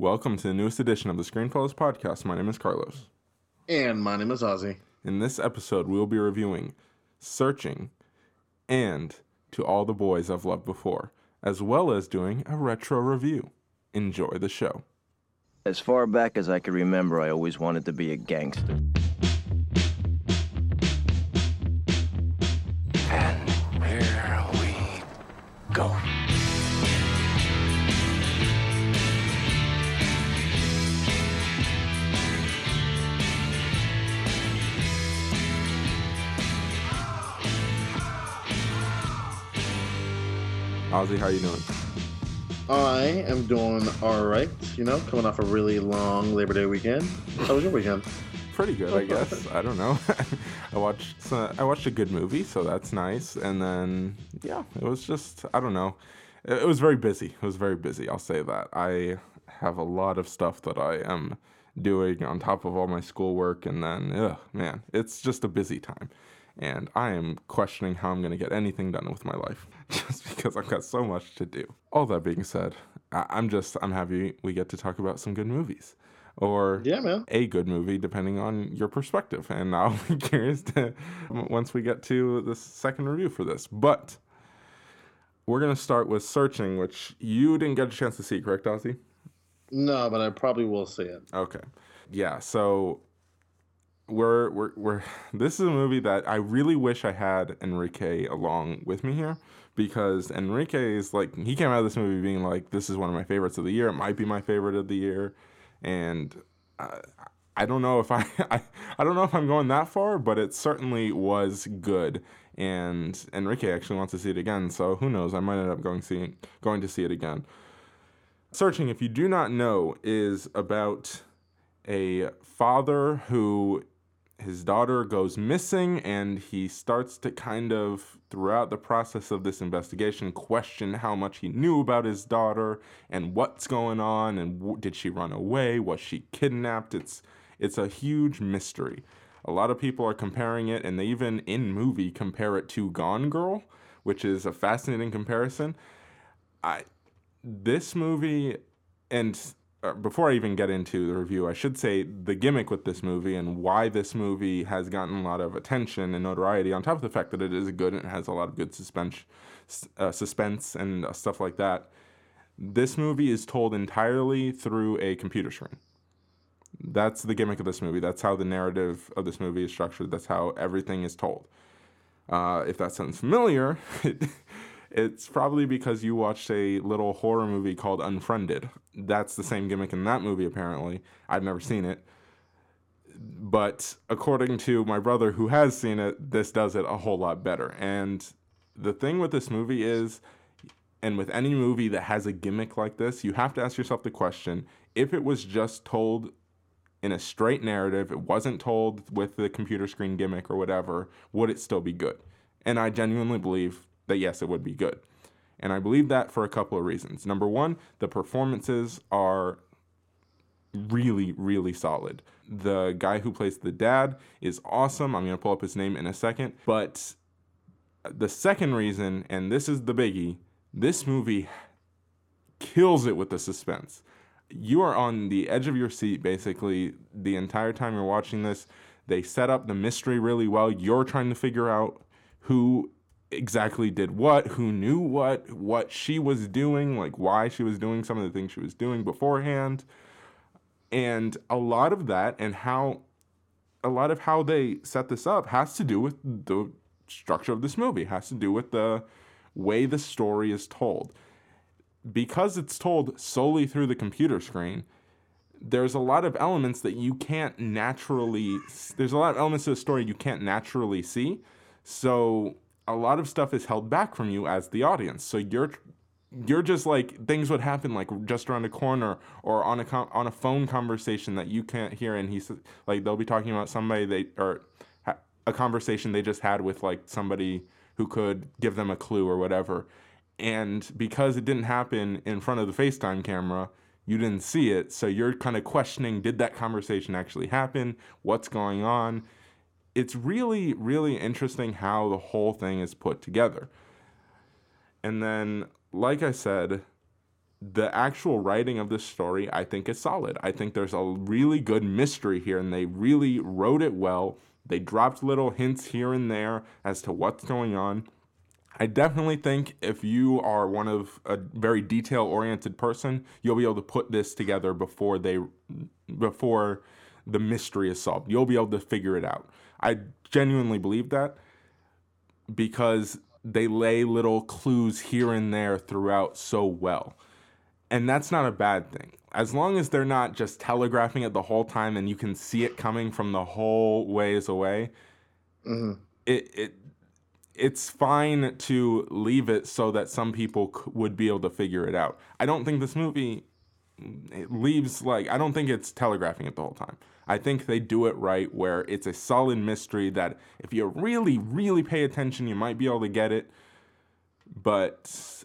Welcome to the newest edition of the Screenfellows podcast. My name is Carlos. And my name is Ozzy. In this episode, we will be reviewing Searching and To All the Boys I've Loved Before, as well as doing a retro review. Enjoy the show. As far back as I can remember, I always wanted to be a gangster. Ozzy, how you doing? I am doing all right. You know, coming off a really long Labor Day weekend. How was your weekend? Pretty good, I guess. I don't know. I watched so I watched a good movie, so that's nice. And then yeah, it was just I don't know. It, it was very busy. It was very busy. I'll say that. I have a lot of stuff that I am doing on top of all my schoolwork, and then ugh, man, it's just a busy time. And I am questioning how I'm going to get anything done with my life just because I've got so much to do. All that being said, I- I'm just I'm happy we get to talk about some good movies or Yeah, man. a good movie depending on your perspective and i'll be curious to once we get to the second review for this but we're going to start with searching which you didn't get a chance to see correct ozzy No, but I probably will see it. okay yeah so we're, we're, we're this is a movie that i really wish i had enrique along with me here because enrique is like he came out of this movie being like this is one of my favorites of the year it might be my favorite of the year and uh, I don't know if I, I I don't know if I'm going that far, but it certainly was good. And Enrique actually wants to see it again, so who knows? I might end up going see going to see it again. Searching, if you do not know, is about a father who his daughter goes missing and he starts to kind of throughout the process of this investigation question how much he knew about his daughter and what's going on and w- did she run away? Was she kidnapped? It's it's a huge mystery. A lot of people are comparing it and they even in movie compare it to gone girl which is a fascinating comparison. I this movie and uh, before I even get into the review, I should say the gimmick with this movie and why this movie has gotten a lot of attention and notoriety, on top of the fact that it is good and it has a lot of good suspense, uh, suspense and uh, stuff like that. This movie is told entirely through a computer screen. That's the gimmick of this movie. That's how the narrative of this movie is structured. That's how everything is told. Uh, if that sounds familiar, it's probably because you watched a little horror movie called Unfriended. That's the same gimmick in that movie, apparently. I've never seen it. But according to my brother who has seen it, this does it a whole lot better. And the thing with this movie is, and with any movie that has a gimmick like this, you have to ask yourself the question if it was just told in a straight narrative, it wasn't told with the computer screen gimmick or whatever, would it still be good? And I genuinely believe that yes, it would be good. And I believe that for a couple of reasons. Number one, the performances are really, really solid. The guy who plays the dad is awesome. I'm going to pull up his name in a second. But the second reason, and this is the biggie, this movie kills it with the suspense. You are on the edge of your seat basically the entire time you're watching this. They set up the mystery really well. You're trying to figure out who exactly did what, who knew what, what she was doing, like why she was doing some of the things she was doing beforehand. And a lot of that and how a lot of how they set this up has to do with the structure of this movie, has to do with the way the story is told. Because it's told solely through the computer screen, there's a lot of elements that you can't naturally there's a lot of elements of the story you can't naturally see. So a lot of stuff is held back from you as the audience. So you're you're just like things would happen like just around a corner or on a com- on a phone conversation that you can't hear. And he's like they'll be talking about somebody they or ha- a conversation they just had with like somebody who could give them a clue or whatever. And because it didn't happen in front of the FaceTime camera you didn't see it. So you're kind of questioning did that conversation actually happen? What's going on it's really really interesting how the whole thing is put together and then like I said, the actual writing of this story, I think, is solid. I think there's a really good mystery here, and they really wrote it well. They dropped little hints here and there as to what's going on. I definitely think if you are one of a very detail oriented person, you'll be able to put this together before they before the mystery is solved. You'll be able to figure it out. I genuinely believe that because they lay little clues here and there throughout so well. And that's not a bad thing. As long as they're not just telegraphing it the whole time and you can see it coming from the whole ways away, mm-hmm. it, it it's fine to leave it so that some people c- would be able to figure it out. I don't think this movie it leaves like I don't think it's telegraphing it the whole time. I think they do it right where it's a solid mystery that if you really really pay attention you might be able to get it. But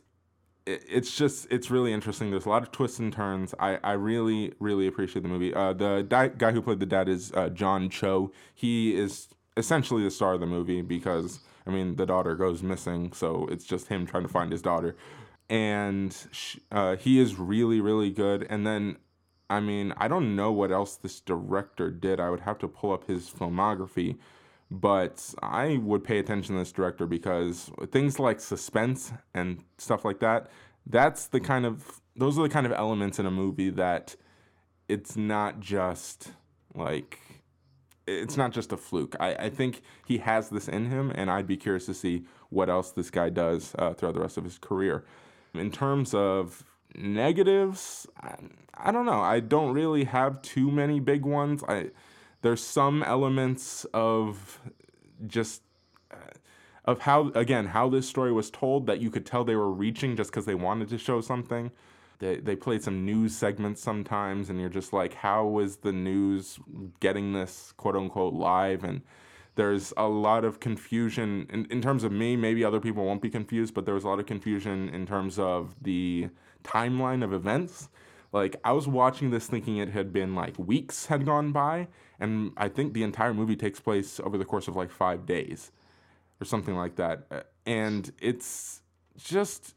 it's just it's really interesting. There's a lot of twists and turns. I, I really really appreciate the movie. Uh, the di- guy who played the dad is uh, John Cho. He is essentially the star of the movie because I mean the daughter goes missing, so it's just him trying to find his daughter, and uh, he is really really good. And then I mean I don't know what else this director did. I would have to pull up his filmography. But I would pay attention to this director because things like suspense and stuff like that, that's the kind of those are the kind of elements in a movie that it's not just like it's not just a fluke. I, I think he has this in him, and I'd be curious to see what else this guy does uh, throughout the rest of his career. In terms of negatives, I, I don't know. I don't really have too many big ones. I there's some elements of just uh, of how again how this story was told that you could tell they were reaching just because they wanted to show something they, they played some news segments sometimes and you're just like how is the news getting this quote unquote live and there's a lot of confusion in, in terms of me maybe other people won't be confused but there was a lot of confusion in terms of the timeline of events like i was watching this thinking it had been like weeks had gone by and i think the entire movie takes place over the course of like five days or something like that. Uh, And it's just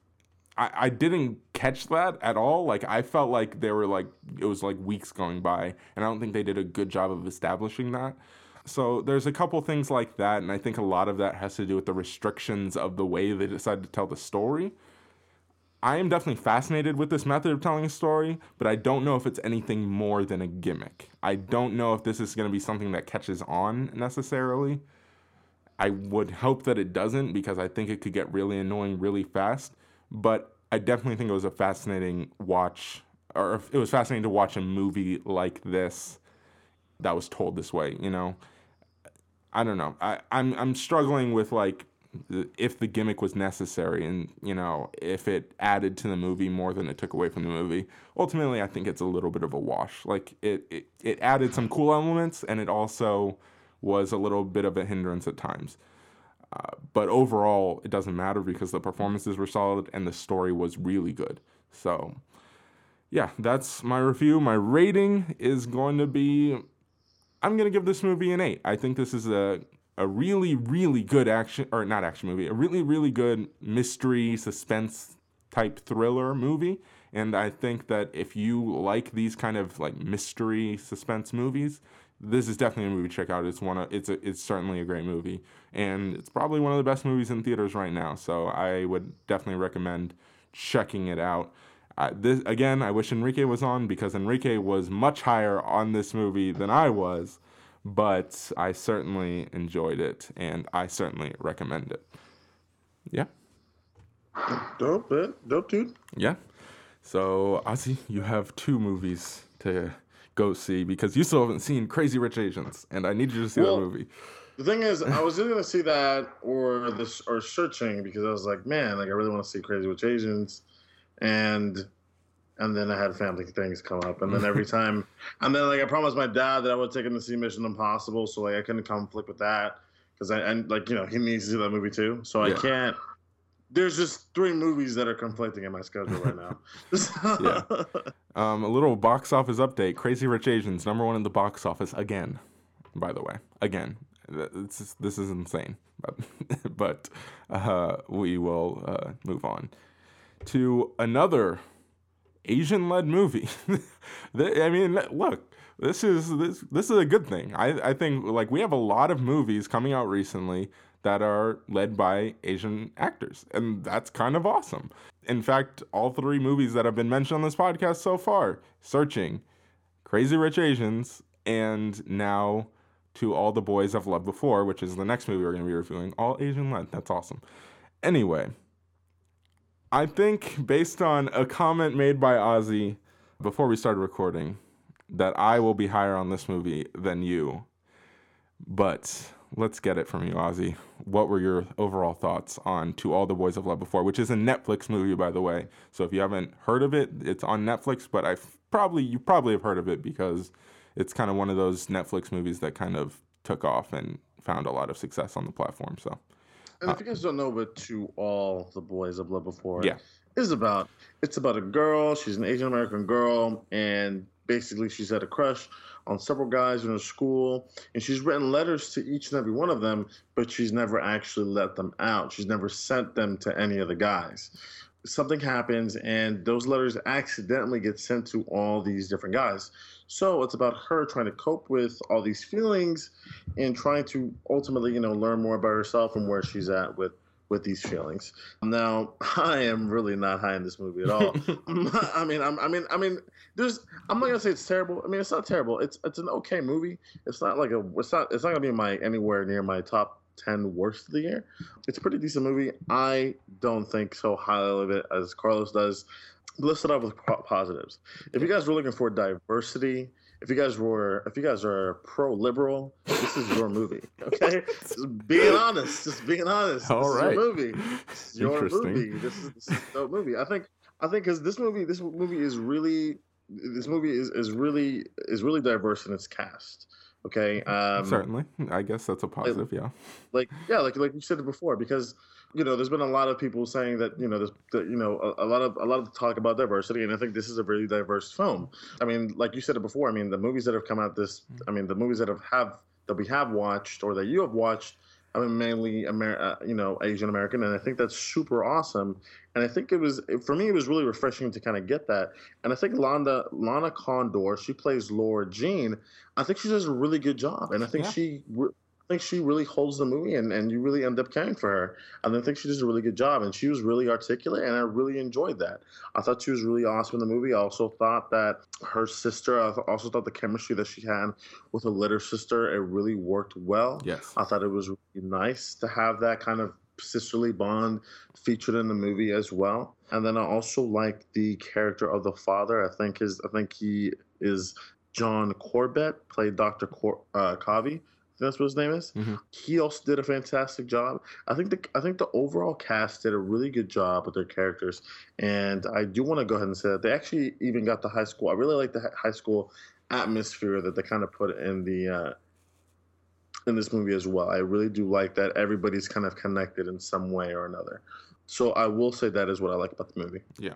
I, I didn't catch that at all. Like I felt like there were like it was like weeks going by, and I don't think they did a good job of establishing that. So there's a couple things like that, and I think a lot of that has to do with the restrictions of the way they decided to tell the story. I am definitely fascinated with this method of telling a story, but I don't know if it's anything more than a gimmick. I don't know if this is going to be something that catches on necessarily. I would hope that it doesn't because I think it could get really annoying really fast. But I definitely think it was a fascinating watch, or it was fascinating to watch a movie like this that was told this way. You know, I don't know. I, I'm I'm struggling with like if the gimmick was necessary and you know if it added to the movie more than it took away from the movie. Ultimately, I think it's a little bit of a wash. Like it it, it added some cool elements and it also was a little bit of a hindrance at times. Uh, but overall, it doesn't matter because the performances were solid and the story was really good. So, yeah, that's my review. My rating is going to be I'm going to give this movie an 8. I think this is a a really really good action or not action movie, a really really good mystery suspense type thriller movie. And I think that if you like these kind of like mystery suspense movies, this is definitely a movie to check out. It's one of it's a, it's certainly a great movie, and it's probably one of the best movies in theaters right now. So I would definitely recommend checking it out. Uh, this again, I wish Enrique was on because Enrique was much higher on this movie than I was, but I certainly enjoyed it, and I certainly recommend it. Yeah. Dope, man. Dope, dude. Yeah. So, Ozzy, you have two movies to go see because you still haven't seen Crazy Rich Asians, and I need you to see Well- that movie. The thing is, I was either gonna see that or this or searching because I was like, man, like I really want to see Crazy Rich Asians, and and then I had family things come up, and then every time, and then like I promised my dad that I would take him to see Mission Impossible, so like I couldn't conflict with that because I and like you know he needs to see that movie too, so I can't. There's just three movies that are conflicting in my schedule right now. Yeah. Um, a little box office update: Crazy Rich Asians number one in the box office again. By the way, again, Th- this is, this is insane. But but uh, we will uh, move on to another Asian led movie. I mean, look, this is this this is a good thing. I I think like we have a lot of movies coming out recently that are led by Asian actors, and that's kind of awesome. In fact, all three movies that have been mentioned on this podcast so far, Searching, Crazy Rich Asians, and now To All the Boys I've Loved Before, which is the next movie we're going to be reviewing, all Asian led. That's awesome. Anyway, I think based on a comment made by Ozzy before we started recording, that I will be higher on this movie than you. But let's get it from you, Ozzy. What were your overall thoughts on To All the Boys I've Loved Before, which is a Netflix movie, by the way. So if you haven't heard of it, it's on Netflix. But I probably you probably have heard of it because it's kind of one of those Netflix movies that kind of took off and found a lot of success on the platform. So And uh, if you guys don't know, but to all the boys I've loved before, Yeah. is about it's about a girl. She's an Asian American girl, and basically she's had a crush on several guys in her school, and she's written letters to each and every one of them, but she's never actually let them out. She's never sent them to any of the guys. Something happens, and those letters accidentally get sent to all these different guys. So it's about her trying to cope with all these feelings and trying to ultimately, you know, learn more about herself and where she's at with with these feelings. Now, I am really not high in this movie at all. I mean, I'm, I mean, I mean, there's. I'm not gonna say it's terrible. I mean, it's not terrible. It's it's an okay movie. It's not like a. It's not. It's not gonna be my anywhere near my top ten worst of the year. It's a pretty decent movie. I don't think so highly of it as Carlos does. Let's start off with positives. If you guys were looking for diversity, if you guys were, if you guys are pro-liberal, this is your movie. Okay, just being honest, just being honest. All this right. is your movie. This is your movie. This is, this is the movie. I think. I think because this movie, this movie is really, this movie is, is really is really diverse in its cast. Okay. Um, certainly, I guess that's a positive. Yeah. like yeah like like you said it before because you know there's been a lot of people saying that you know there's that, you know a, a lot of a lot of talk about diversity and i think this is a really diverse film i mean like you said it before i mean the movies that have come out this i mean the movies that have have that we have watched or that you have watched I mean, mainly Amer- uh, you know Asian American, and I think that's super awesome. And I think it was for me, it was really refreshing to kind of get that. And I think Lana Lana Condor, she plays Lara Jean. I think she does a really good job, and I think Yeah. she re- think she really holds the movie and, and you really end up caring for her. And I think she does a really good job and she was really articulate and I really enjoyed that. I thought she was really awesome in the movie. I also thought that her sister, I also thought the chemistry that she had with her little sister, it really worked well. Yes. I thought it was really nice to have that kind of sisterly bond featured in the movie as well. And then I also like the character of the father. I think his I think he is John Corbett, played Dr. Cor- uh, Covey. That's what his name is. Mhm. He also did a fantastic job. I think the I think the overall cast did a really good job with their characters, and I do want to go ahead and say that they actually even got the high school. I really like the high school atmosphere that they kind of put in the uh, in this movie as well. I really do like that everybody's kind of connected in some way or another. So I will say that is what I like about the movie. Yeah.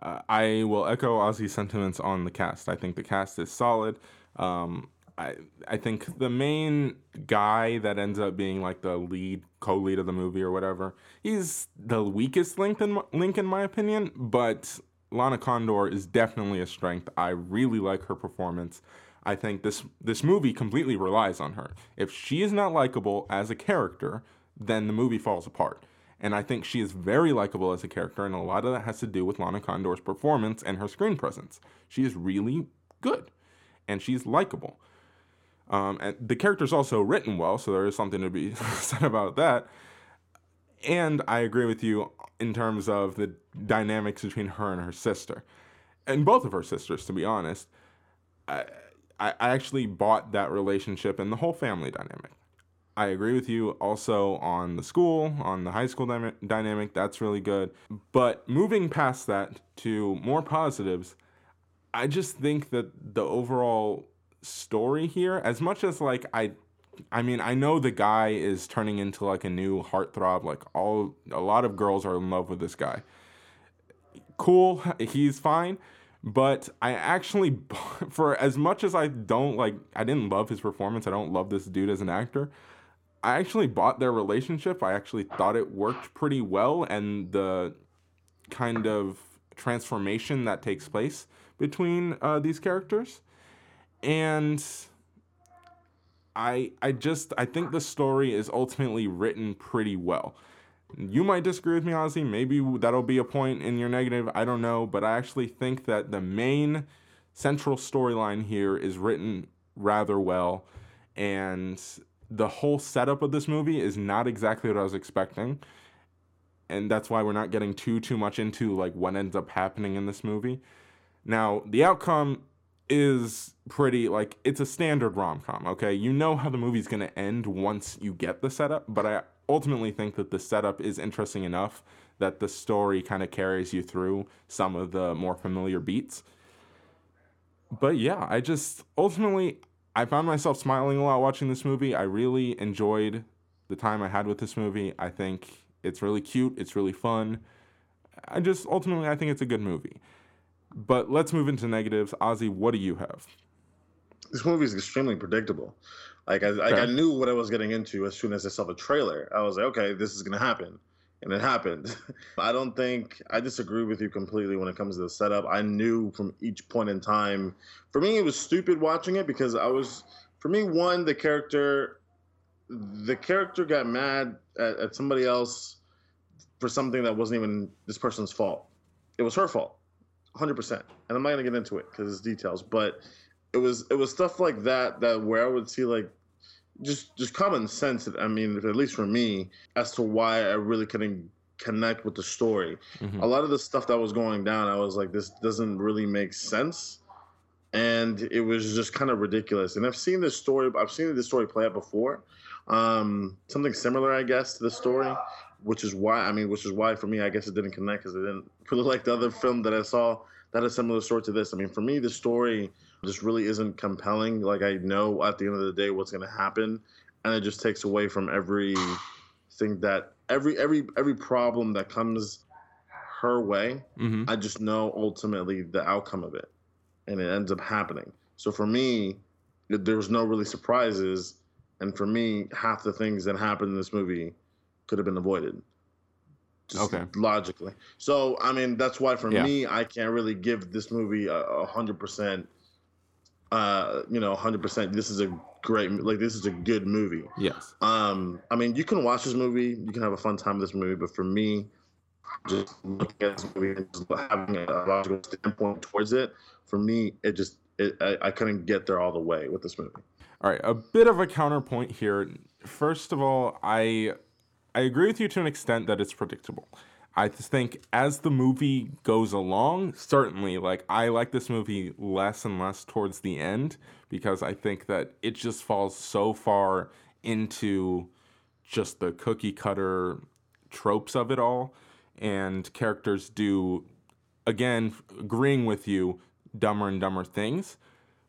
Uh, I will echo Ozzy's sentiments on the cast. I think the cast is solid. Um, I I think the main guy that ends up being like the lead co-lead of the movie or whatever, he's the weakest link in link in my opinion. But Lana Condor is definitely a strength. I really like her performance. I think this this movie completely relies on her. If she is not likable as a character, then the movie falls apart. And I think she is very likable as a character, and a lot of that has to do with Lana Condor's performance and her screen presence. She is really good, and she's likable. Um, and the character's also written well, so there is something to be said about that. And I agree with you in terms of the dynamics between her and her sister, and both of her sisters, to be honest. I, I actually bought that relationship and the whole family dynamic. I agree with you also on the school, on the high school dyna- dynamic. That's really good. But moving past that to more positives, I just think that the overall story here, as much as like I, I mean, I know the guy is turning into like a new heartthrob. Like all, a lot of girls are in love with this guy. Cool, he's fine. But I actually, for as much as I don't like, I didn't love his performance. I don't love this dude as an actor. I actually bought their relationship. I actually thought it worked pretty well, and the kind of transformation that takes place between uh, these characters, and I I just I think the story is ultimately written pretty well. You might disagree with me, Ozzy. Maybe that'll be a point in your negative. I don't know, but I actually think that the main central storyline here is written rather well, and the whole setup of this movie is not exactly what I was expecting. And that's why we're not getting too too much into like what ends up happening in this movie. Now, the outcome is pretty like it's a standard rom-com, okay? You know how the movie's going to end once you get the setup, but I ultimately think that the setup is interesting enough that the story kind of carries you through some of the more familiar beats. But yeah, I just ultimately I found myself smiling a lot watching this movie. I really enjoyed the time I had with this movie. I think it's really cute, it's really fun. I just ultimately I think it's a good movie. But let's move into negatives. Ozzy, what do you have? This movie is extremely predictable. Like I, like I knew what I was getting into as soon as I saw the trailer. I was like, okay, this is gonna happen, and it happened. I don't think I disagree with you completely when it comes to the setup. I knew from each point in time. For me, it was stupid watching it because I was. For me, one, the character, the character got mad at, at somebody else for something that wasn't even this person's fault. It was her fault, hundred percent. And I'm not gonna get into it because it's details, but it was it was stuff like that that where I would see like just just common sense. I mean, at least for me, as to why I really couldn't connect with the story. Mhm. A lot of the stuff that was going down, I was like, this doesn't really make sense, and it was just kind of ridiculous. And I've seen this story. I've seen this story play out before. Um, something similar, I guess, to the story, which is why I mean, which is why for me, I guess it didn't connect because it didn't really like the other film that I saw that is similar story to this. I mean, for me, the story just really isn't compelling. Like I know at the end of the day what's going to happen, and it just takes away from every thing that every every every problem that comes her way. Mhm. I just know ultimately the outcome of it, and it ends up happening. So for me, there was no really surprises, and for me, half the things that happened in this movie could have been avoided. Just Okay. Logically. So I mean, that's why for Yeah. me, I can't really give this movie a hundred percent. Uh, you know, a hundred percent. This is a great, like this is a good movie. Yes. Um, I mean, you can watch this movie, you can have a fun time with this movie, but for me, just looking at this movie and just having a logical standpoint towards it, for me, it just it, I, I couldn't get there all the way with this movie. All right, a bit of a counterpoint here. First of all, I I agree with you to an extent that it's predictable. I just think as the movie goes along, certainly like I like this movie less and less towards the end because I think that it just falls so far into just the cookie cutter tropes of it all and characters do again agreeing with you dumber and dumber things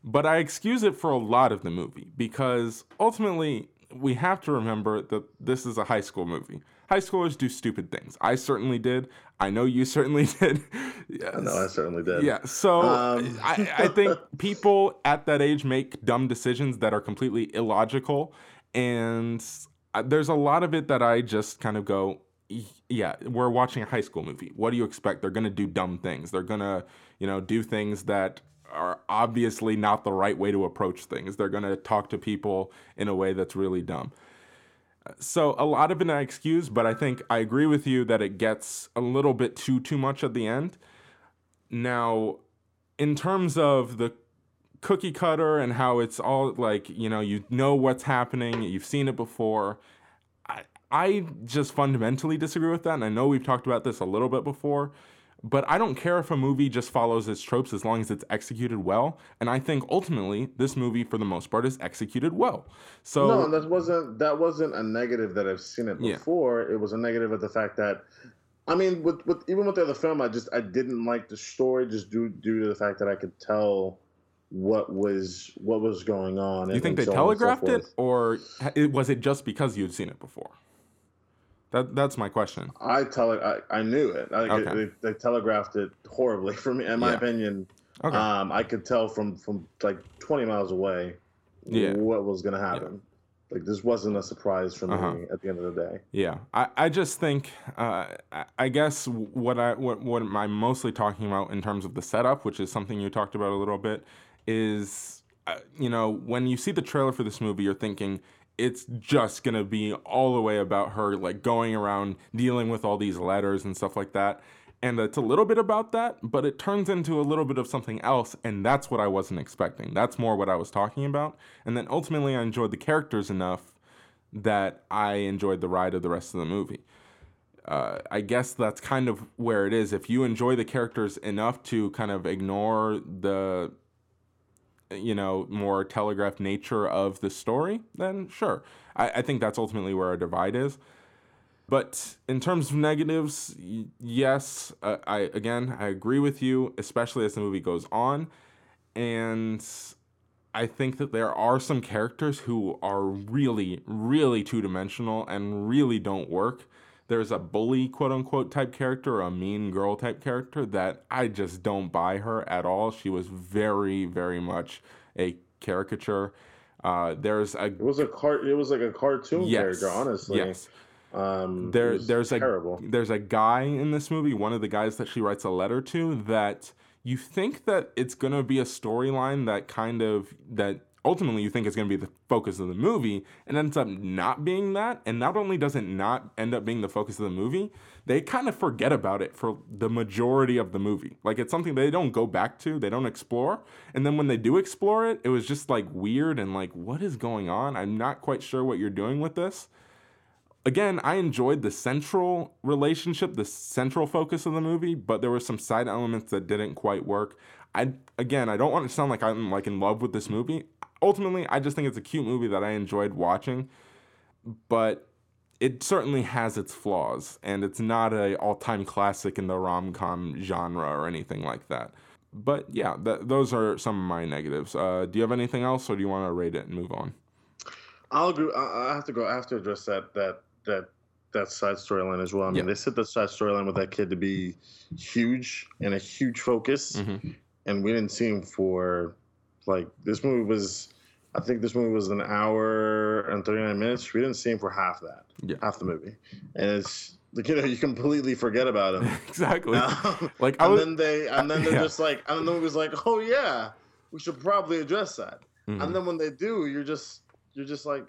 but I excuse it for a lot of the movie because ultimately we have to remember that this is a high school movie. High schoolers do stupid things. I certainly did. I know you certainly did. yes. I know I certainly did. Yeah, so Um. I, I think people at that age make dumb decisions that are completely illogical, and there's a lot of it that I just kind of go, yeah, we're watching a high school movie. What do you expect? They're gonna do dumb things. They're gonna, you know, do things that are obviously not the right way to approach things. They're gonna talk to people in a way that's really dumb. So a lot of it I excuse, but I think I agree with you that it gets a little bit too too much at the end. Now, in terms of the cookie cutter and how it's all like, you know, you know what's happening, you've seen it before. I I just fundamentally disagree with that, and I know we've talked about this a little bit before. But I don't care if a movie just follows its tropes as long as it's executed well. And I think ultimately this movie, for the most part, is executed well. So no, that wasn't that wasn't a negative that I've seen it Yeah. before. It was a negative of the fact that, I mean, with, with even with the other film, I just I didn't like the story just due due to the fact that I could tell what was what was going on. you think they so and so telegraphed it, or it- was it just because you'd seen it before? That that's my question. I tele I, I knew it. I, Okay. they, they telegraphed it horribly for me. In my Yeah. opinion, Okay. um, I could tell from from like 20 miles away Yeah. what was gonna happen. Like this wasn't a surprise for me Uh-huh. at the end of the day. Yeah, I, I just think uh, I- I guess what I what what I'm mostly talking about in terms of the setup, which is something you talked about a little bit, is uh, you know when you see the trailer for this movie, you're thinking it's just gonna be all the way about her like going around dealing with all these letters and stuff like that. And it's a little bit about that, but it turns into a little bit of something else, and that's what I wasn't expecting. That's more what I was talking about. And then ultimately, I enjoyed the characters enough that I enjoyed the ride of the rest of the movie. Uh, I guess that's kind of where it is. If you enjoy the characters enough to kind of ignore the, you know, more telegraphed nature of the story, then sure. I, I think that's ultimately where our divide is. But in terms of negatives, y- yes, uh, I again I agree with you, especially as the movie goes on, and I think that there are some characters who are really, really two dimensional and really don't work. There's a bully, quote unquote, type character, a mean girl type character that I just don't buy her at all. She was very, very much a caricature. Uh, there's a It was a car. It was like a cartoon yes, character, honestly. yes. Um, There, there's a terrible. there's a guy in this movie, one of the guys that she writes a letter to, that you think that it's gonna be a storyline that kind of that ultimately you think is gonna be the focus of the movie, and ends up not being that. And not only does it not end up being the focus of the movie, they kind of forget about it for the majority of the movie. Like it's something they don't go back to, they don't explore, and then when they do explore it, it was just like weird and like what is going on? I'm not quite sure what you're doing with this again, I enjoyed the central relationship, the central focus of the movie, but there were some side elements that didn't quite work. I again, I don't want to sound like I'm like in love with this movie. Ultimately, I just think it's a cute movie that I enjoyed watching, but it certainly has its flaws, and it's not a all-time classic in the rom-com genre or anything like that. But yeah, th- those are some of my negatives. Uh, do you have anything else, or do you want to rate it and move on? I'll agree. I, have to go. I have to address that that that that side storyline as well. I mean, Yeah. they set the side storyline with that kid to be huge and a huge focus, Mhm. and we didn't see him for like this movie was. I think this movie was an hour and thirty nine minutes. We didn't see him for half that. Yeah. half the movie, and it's like you know you completely forget about him. exactly. Um, Like I and was, then they and then they're Yeah. just like and then it was like oh yeah we should probably address that Mhm. and then when they do you're just you're just like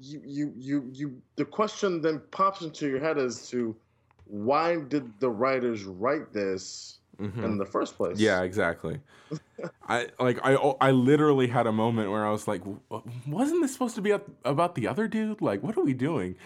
you you you you the question then pops into your head as to why did the writers write this Mhm. in the first place Yeah, exactly. I like I I literally had a moment where I was like, wasn't this supposed to be about the other dude? Like, what are we doing?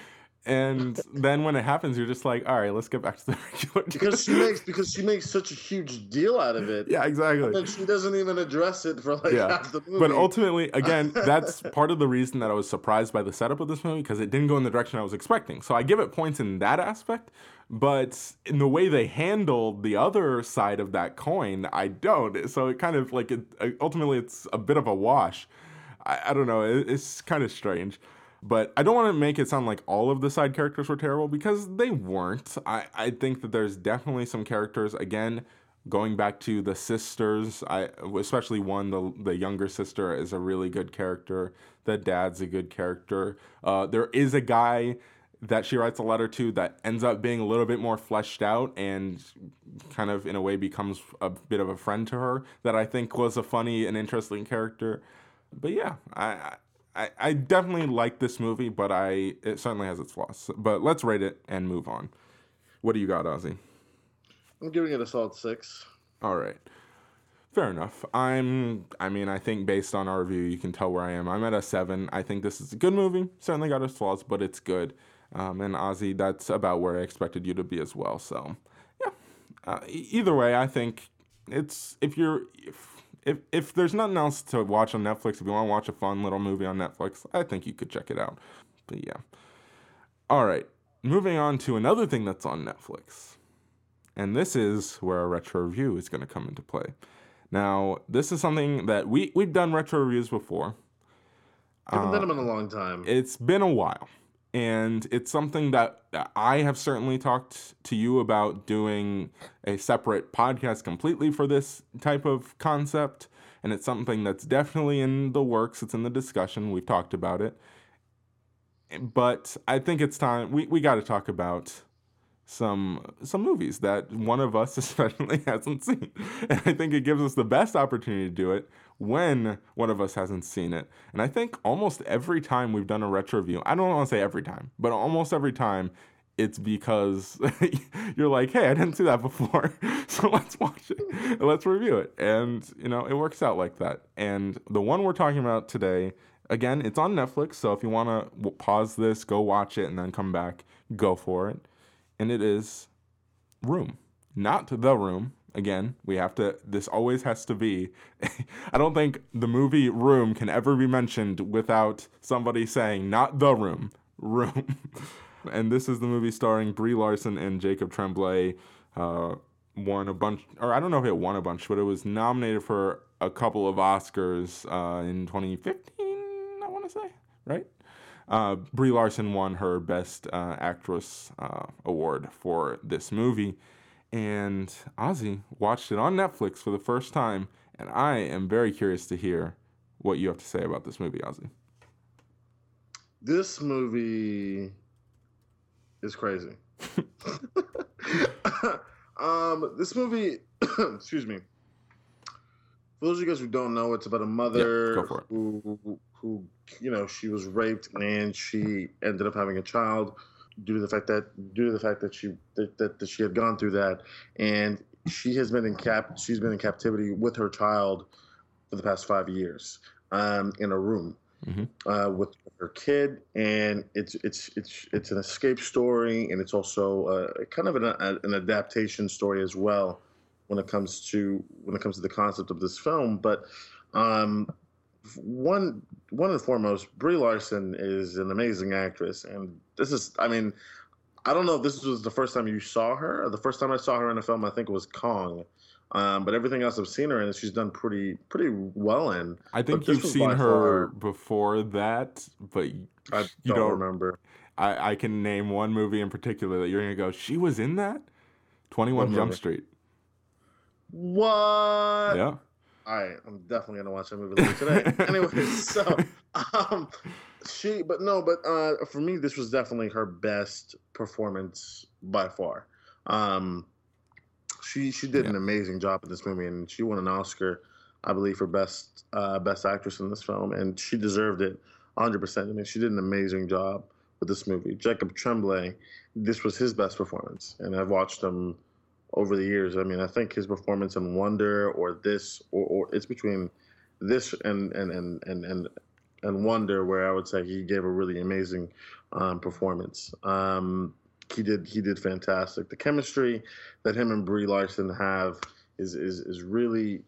And then when it happens, you're just like, all right, let's get back to the regular. because she makes because she makes such a huge deal out of it yeah, exactly. and she doesn't even address it for like Yeah. half the movie But ultimately, again, that's part of the reason that I was surprised by the setup of this movie because it didn't go in the direction I was expecting. So I give it points in that aspect, but in the way they handled the other side of that coin, I don't. So it kind of like it, ultimately it's a bit of a wash. I, I don't know. It, it's kind of strange. But I don't want to make it sound like all of the side characters were terrible because they weren't. I, I think that there's definitely some characters, again, going back to the sisters, I especially one, the, the younger sister, is a really good character. The dad's a good character. Uh, there is a guy that she writes a letter to that ends up being a little bit more fleshed out and kind of in a way becomes a bit of a friend to her that I think was a funny and interesting character. But yeah, I I, I definitely like this movie, but I it certainly has its flaws. But let's rate it and move on. What do you got, Ozzy? i'm giving it a solid six All right. Fair enough. I'm I mean, I think based on our review, you can tell where I am. I'm at a 7. I think this is a good movie. Certainly got its flaws, but it's good. Um, and Ozzy, that's about where I expected you to be as well. So, yeah. Uh, e- either way, I think it's if you're if, if if there's nothing else to watch on Netflix, if you want to watch a fun little movie on Netflix, I think you could check it out. But yeah. All right. Moving on to another thing that's on Netflix. And this is where a retro review is going to come into play. Now, this is something that we we've done retro reviews before. Haven't Uh, done them in a long time It's been a while, and it's something that I have certainly talked to you about doing a separate podcast completely for this type of concept. and it's something that's definitely in the works. It's in the discussion. We've talked about it, but I think it's time we, we got to talk about some some movies that one of us especially hasn't seen, and I think it gives us the best opportunity to do it when one of us hasn't seen it. And I think almost every time we've done a retro review, I don't want to say every time, but almost every time it's because you're like, hey, I didn't see that before. so let's watch it and let's review it. And, you know, it works out like that. And the one we're talking about today, again, it's on Netflix. So if you want to w- pause this, go watch it, and then come back, go for it. And it is Room, not The Room. Again, we have to, this always has to be. I don't think the movie Room can ever be mentioned without somebody saying, not The Room, Room. and this is the movie starring Brie Larson and Jacob Tremblay. Uh, won a bunch, or I don't know if it won a bunch, but it was nominated for a couple of Oscars uh, in 2015. I want to say, right? Uh, Brie Larson won her Best uh, Actress uh, award for this movie, and Ozzy watched it on Netflix for the first time, and I am very curious to hear what you have to say about this movie, Ozzy. This movie is crazy. um, this movie, excuse me. For those of you guys who don't know, it's about a mother Yeah, go for it. who, who, who, you know, she was raped and she ended up having a child due to the fact that due to the fact that she that, that, that she had gone through that, and she has been in cap she's been in captivity with her child for the past five years um, in a room Mhm. uh, with her kid, and it's it's it's it's an escape story, and it's also uh, kind of an, a, an adaptation story as well when it comes to when it comes to the concept of this film. But um, one one and foremost, Brie Larson is an amazing actress, and this is I mean. I don't know if this was the first time you saw her. The first time I saw her in a film, I think it was Kong. Um, but everything else I've seen her in, she's done pretty pretty well in. I think you've seen her before that, but I You don't, don't- remember. I, I can name one movie in particular that you're gonna go. She was in that. Twenty One Jump? Street. What? Yeah. All right, I'm definitely gonna watch that movie later today. anyway, so um, she, but no, but uh, for me, this was definitely her best performance by far. Um, she she did an amazing job in this movie, and she won an Oscar, I believe, for best uh, best actress in this film, and she deserved it 100. percent I mean, she did an amazing job with this movie. Jacob Tremblay, this was his best performance, and I've watched him over the years. I mean, I think his performance in Wonder or this or, or it's between this and and and and and and Wonder where I would say he gave a really amazing um, performance. Um, he did he did fantastic. The chemistry that him and Brie Larson have is is is really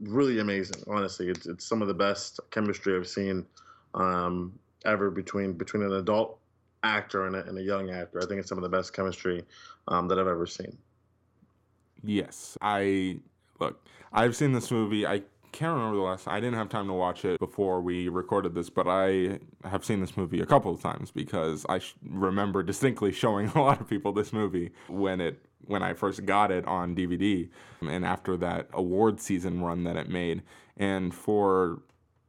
really amazing. Honestly, it's it's some of the best chemistry I've seen um, ever between between an adult actor and a, and a young actor. I think it's some of the best chemistry um, that I've ever seen. Yes, I look. I've seen this movie. I can't remember the last. I didn't have time to watch it before we recorded this, but I have seen this movie a couple of times because I sh- remember distinctly showing a lot of people this movie when it when I first got it on DVD, and after that award season run that it made. And for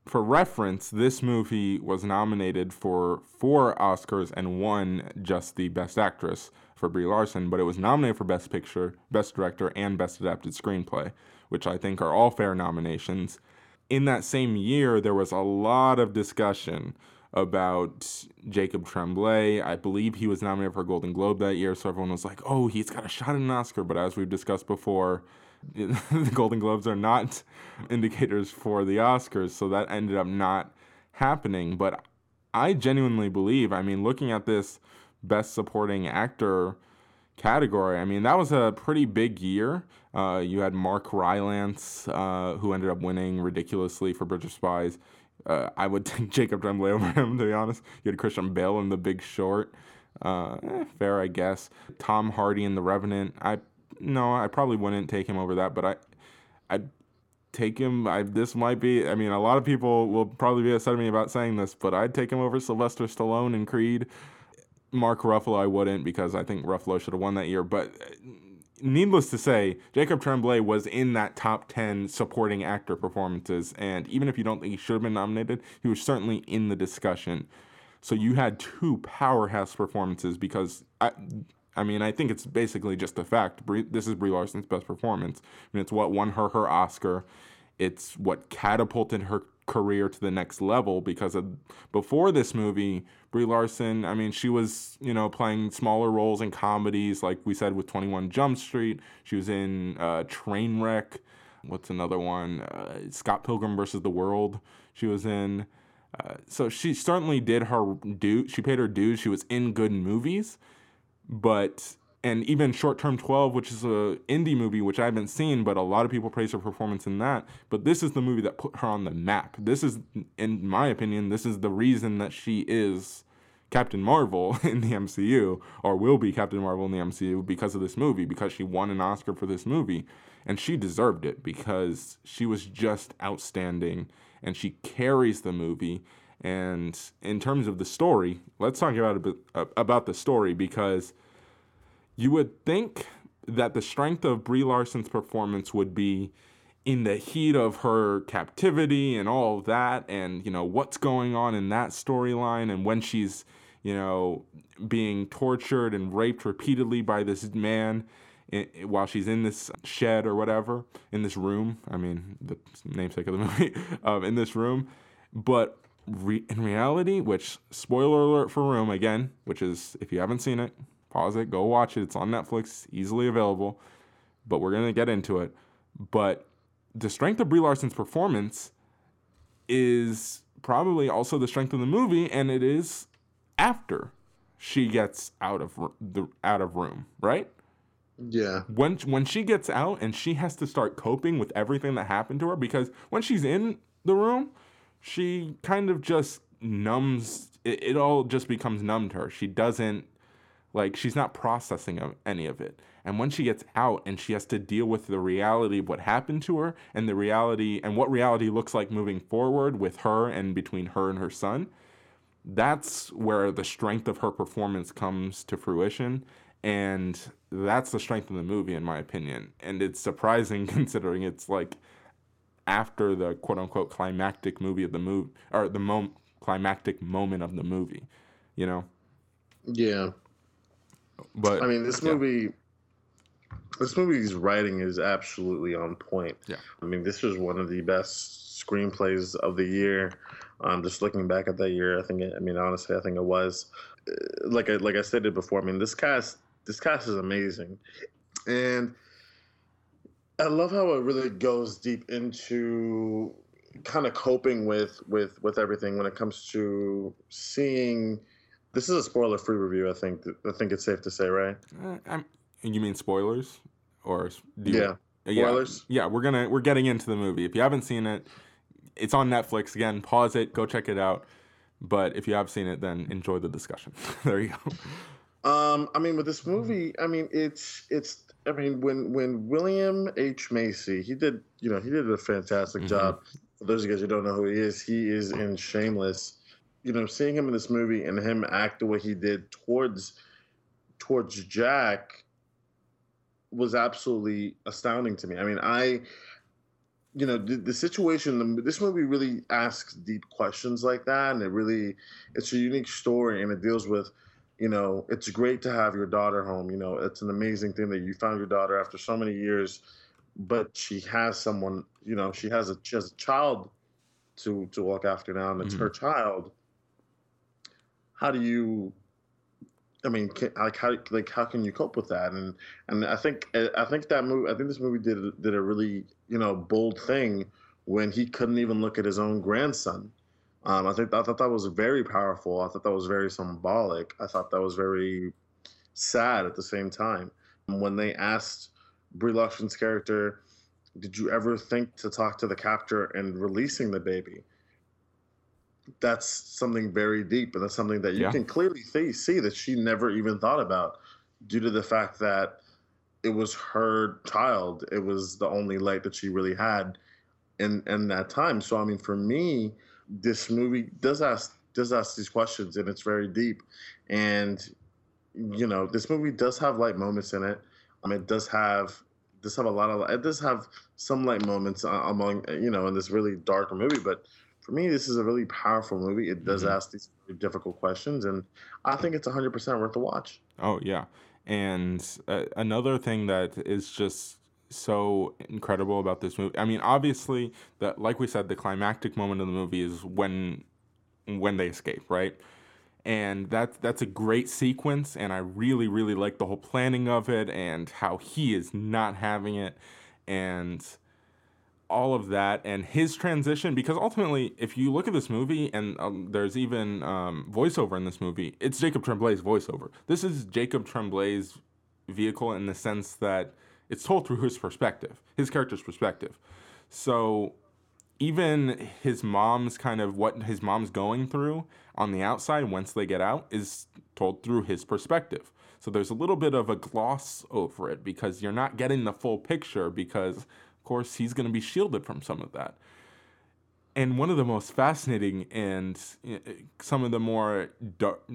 for reference, this movie was nominated for four Oscars and won just the Best Actress for Brie Larson, but it was nominated for Best Picture, Best Director, and Best Adapted Screenplay, which I think are all fair nominations. In that same year, there was a lot of discussion about Jacob Tremblay. I believe he was nominated for a Golden Globe that year, so everyone was like, oh, he's got a shot at an Oscar. But as we've discussed before, the Golden Globes are not indicators for the Oscars, so that ended up not happening. But I genuinely believe, I mean, looking at this Best Supporting Actor category, I mean, that was a pretty big year. Uh, you had Mark Rylance, uh, who ended up winning ridiculously for Bridge of Spies. Uh, I would take Jacob Tremblay over him, to be honest. You had Christian Bale in The Big Short. Uh, eh, fair, I guess. Tom Hardy in The Revenant. I no, I probably wouldn't take him over that, but I, I'd take him. I this might be. I mean, a lot of people will probably be upset at me about saying this, but I'd take him over Sylvester Stallone in Creed. Mark Ruffalo, I wouldn't because I think Ruffalo should have won that year. But needless to say, Jacob Tremblay was in that top 10 supporting actor performances. And even if you don't think he should have been nominated, he was certainly in the discussion. So you had two powerhouse performances because I, I mean, I think it's basically just a fact. Brie, this is Brie Larson's best performance. I mean, it's what won her her Oscar. It's what catapulted her career to the next level because of, before this movie, Brie Larson, I mean, she was, you know, playing smaller roles in comedies, like we said with 21 Jump Street. She was in uh, Trainwreck. What's another one? Uh, Scott Pilgrim versus the World. She was in. Uh, so she certainly did her due. She paid her dues. She was in good movies, but and even Short Term 12, which is a indie movie which I haven't seen, but a lot of people praise her performance in that. But this is the movie that put her on the map. This is, in my opinion, this is the reason that she is Captain Marvel in the MCU, or will be Captain Marvel in the MCU because of this movie, because she won an Oscar for this movie. And she deserved it because she was just outstanding and she carries the movie. And in terms of the story, let's talk about a bit about the story because you would think that the strength of Brie Larson's performance would be in the heat of her captivity and all of that, and you know what's going on in that storyline, and when she's you know being tortured and raped repeatedly by this man while she's in this shed or whatever in this room. I mean, the namesake of the movie, um, in this room, but. Re- in reality, which spoiler alert for Room again, which is if you haven't seen it, Pause it, go watch it. It's on Netflix, easily available. But we're gonna get into it. But the strength of Brie Larson's performance is probably also the strength of the movie, and it is after she gets out of the out of room, right? Yeah. When when she gets out and she has to start coping with everything that happened to her, because when she's in the room, she kind of just numbs. It, it all just becomes numb to her. She doesn't like she's not processing any of it. And when she gets out and she has to deal with the reality of what happened to her and the reality and what reality looks like moving forward with her and between her and her son, that's where the strength of her performance comes to fruition. And that's the strength of the movie, in my opinion. And it's surprising considering it's like after the quote unquote climactic movie of the movie, or the mom- climactic moment of the movie, you know? Yeah. But I mean, this yeah. movie, this movie's writing is absolutely on point. Yeah. I mean, this was one of the best screenplays of the year. Um, just looking back at that year, I think. It, I mean, honestly, I think it was. Uh, like I like I stated before. I mean, this cast, this cast is amazing, and I love how it really goes deep into kind of coping with with with everything when it comes to seeing this is a spoiler-free review. I think. I think it's safe to say, right? Uh, I'm, you mean spoilers, or do you, yeah, spoilers. Yeah, yeah, we're gonna we're getting into the movie. If you haven't seen it, it's on Netflix. Again, pause it, go check it out. But if you have seen it, then enjoy the discussion. there you go. Um, I mean, with this movie, I mean, it's it's. I mean, when when William H Macy, he did, you know, he did a fantastic mm-hmm. job. For those of you guys who don't know who he is, he is in Shameless you know, seeing him in this movie and him act the way he did towards towards Jack was absolutely astounding to me. I mean, I you know the, the situation this movie really asks deep questions like that and it really it's a unique story and it deals with you know it's great to have your daughter home you know it's an amazing thing that you found your daughter after so many years but she has someone you know she has a she has a child to to look after now and it's mm-hmm. her child how do you I mean, can, like how like how can you cope with that? And and I think I think that movie I think this movie did did a really you know bold thing when he couldn't even look at his own grandson. Um, I think I thought that was very powerful. I thought that was very symbolic. I thought that was very sad at the same time. When they asked Brie Larson's character, "Did you ever think to talk to the captor and releasing the baby?" that's something very deep, and that's something that you yeah. can clearly see, see that she never even thought about, due to the fact that it was her child. It was the only light that she really had in in that time. So I mean, for me, this movie does ask does ask these questions, and it's very deep. And you know, this movie does have light moments in it. Um, it does have does have a lot of it does have some light moments uh, among you know in this really dark movie, but for me, this is a really powerful movie. It does Mhm. ask these really difficult questions, and I think it's 100% worth the watch. Oh yeah, and uh, another thing that is just so incredible about this movie. I mean, obviously, that like we said, the climactic moment of the movie is when when they escape, right? And that's that's a great sequence, and I really really like the whole planning of it and how he is not having it, and all of that and his transition because ultimately if you look at this movie and um, there's even um, voiceover in this movie it's jacob tremblay's voiceover this is jacob tremblay's vehicle in the sense that it's told through his perspective his character's perspective. So even his mom's kind of what his mom's going through on the outside once they get out is told through his perspective. So there's a little bit of a gloss over it because you're not getting the full picture because of course he's going to be shielded from some of that. And one of the most fascinating and uh, some of the more dark,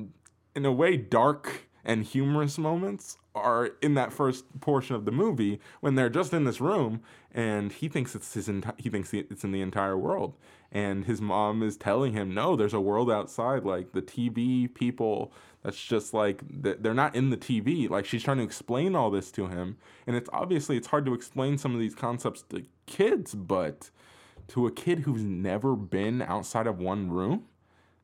in a way dark and humorous moments are in that first portion of the movie when they're just in this room and he thinks it's his enti- he thinks it's in the entire world. And his mom is telling him no there's a world outside like the TV people that's just like they're not in the TV like she's trying to explain all this to him. And it's obviously it's hard to explain some of these concepts to kids but to a kid who's never been outside of one room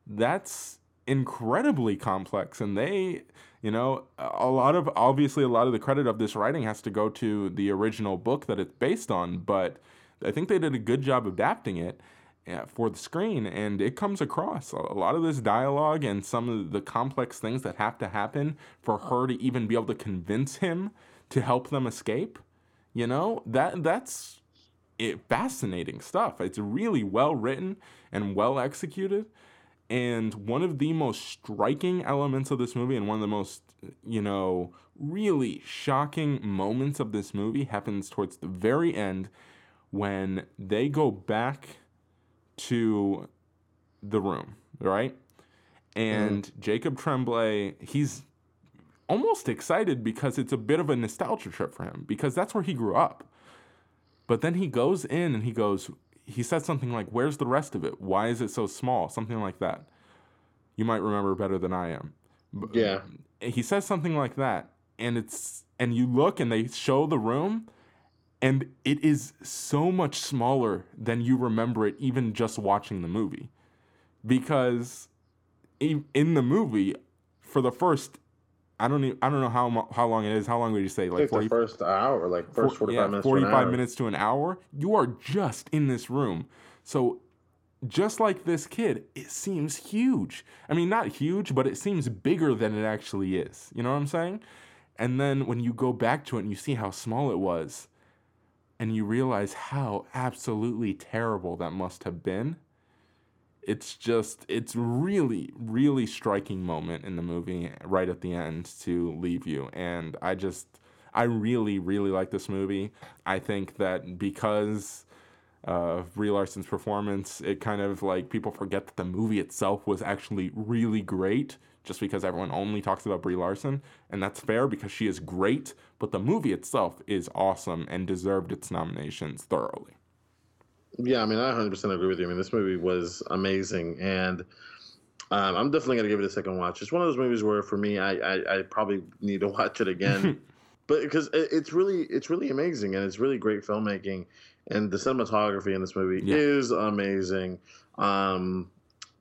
that's incredibly complex and they you know a lot of obviously a lot of the credit of this writing has to go to the original book that it's based on but i think they did a good job adapting it uh, for the screen and it comes across. A lot of this dialogue and some of the complex things that have to happen for her to even be able to convince him to help them escape you know that that's it, fascinating stuff. It's really well written and well executed and one of the most striking elements of this movie, and one of the most, you know, really shocking moments of this movie happens towards the very end when they go back to the room, right? And mm. Jacob Tremblay, he's almost excited because it's a bit of a nostalgia trip for him because that's where he grew up. But then he goes in and he goes, he says something like, Where's the rest of it? Why is it so small? Something like that. You might remember better than I am. Yeah. He says something like that. And it's, and you look and they show the room and it is so much smaller than you remember it even just watching the movie. Because in the movie, for the first, I don't even, I don't know how how long it is. How long would you say? Like think the first hour, like first for- 45 yeah, minutes. 45 hour. minutes to an hour, you are just in this room. So, just like this kid, it seems huge. I mean, not huge, but it seems bigger than it actually is. You know what I'm saying? And then when you go back to it and you see how small it was, and you realize how absolutely terrible that must have been, it's just, it's really, really striking moment in the movie right at the end to leave you. And I just, I really, really like this movie. I think that because of Brie Larson's performance, it kind of like people forget that the movie itself was actually really great just because everyone only talks about Brie Larson. And that's fair because she is great, but the movie itself is awesome and deserved its nominations thoroughly. Yeah, I mean, I 100% agree with you. I mean, this movie was amazing, and um, I'm definitely gonna give it a second watch. It's one of those movies where, for me, I I, I probably need to watch it again, but because it, it's really it's really amazing and it's really great filmmaking, and the cinematography in this movie Yeah. is amazing. Um,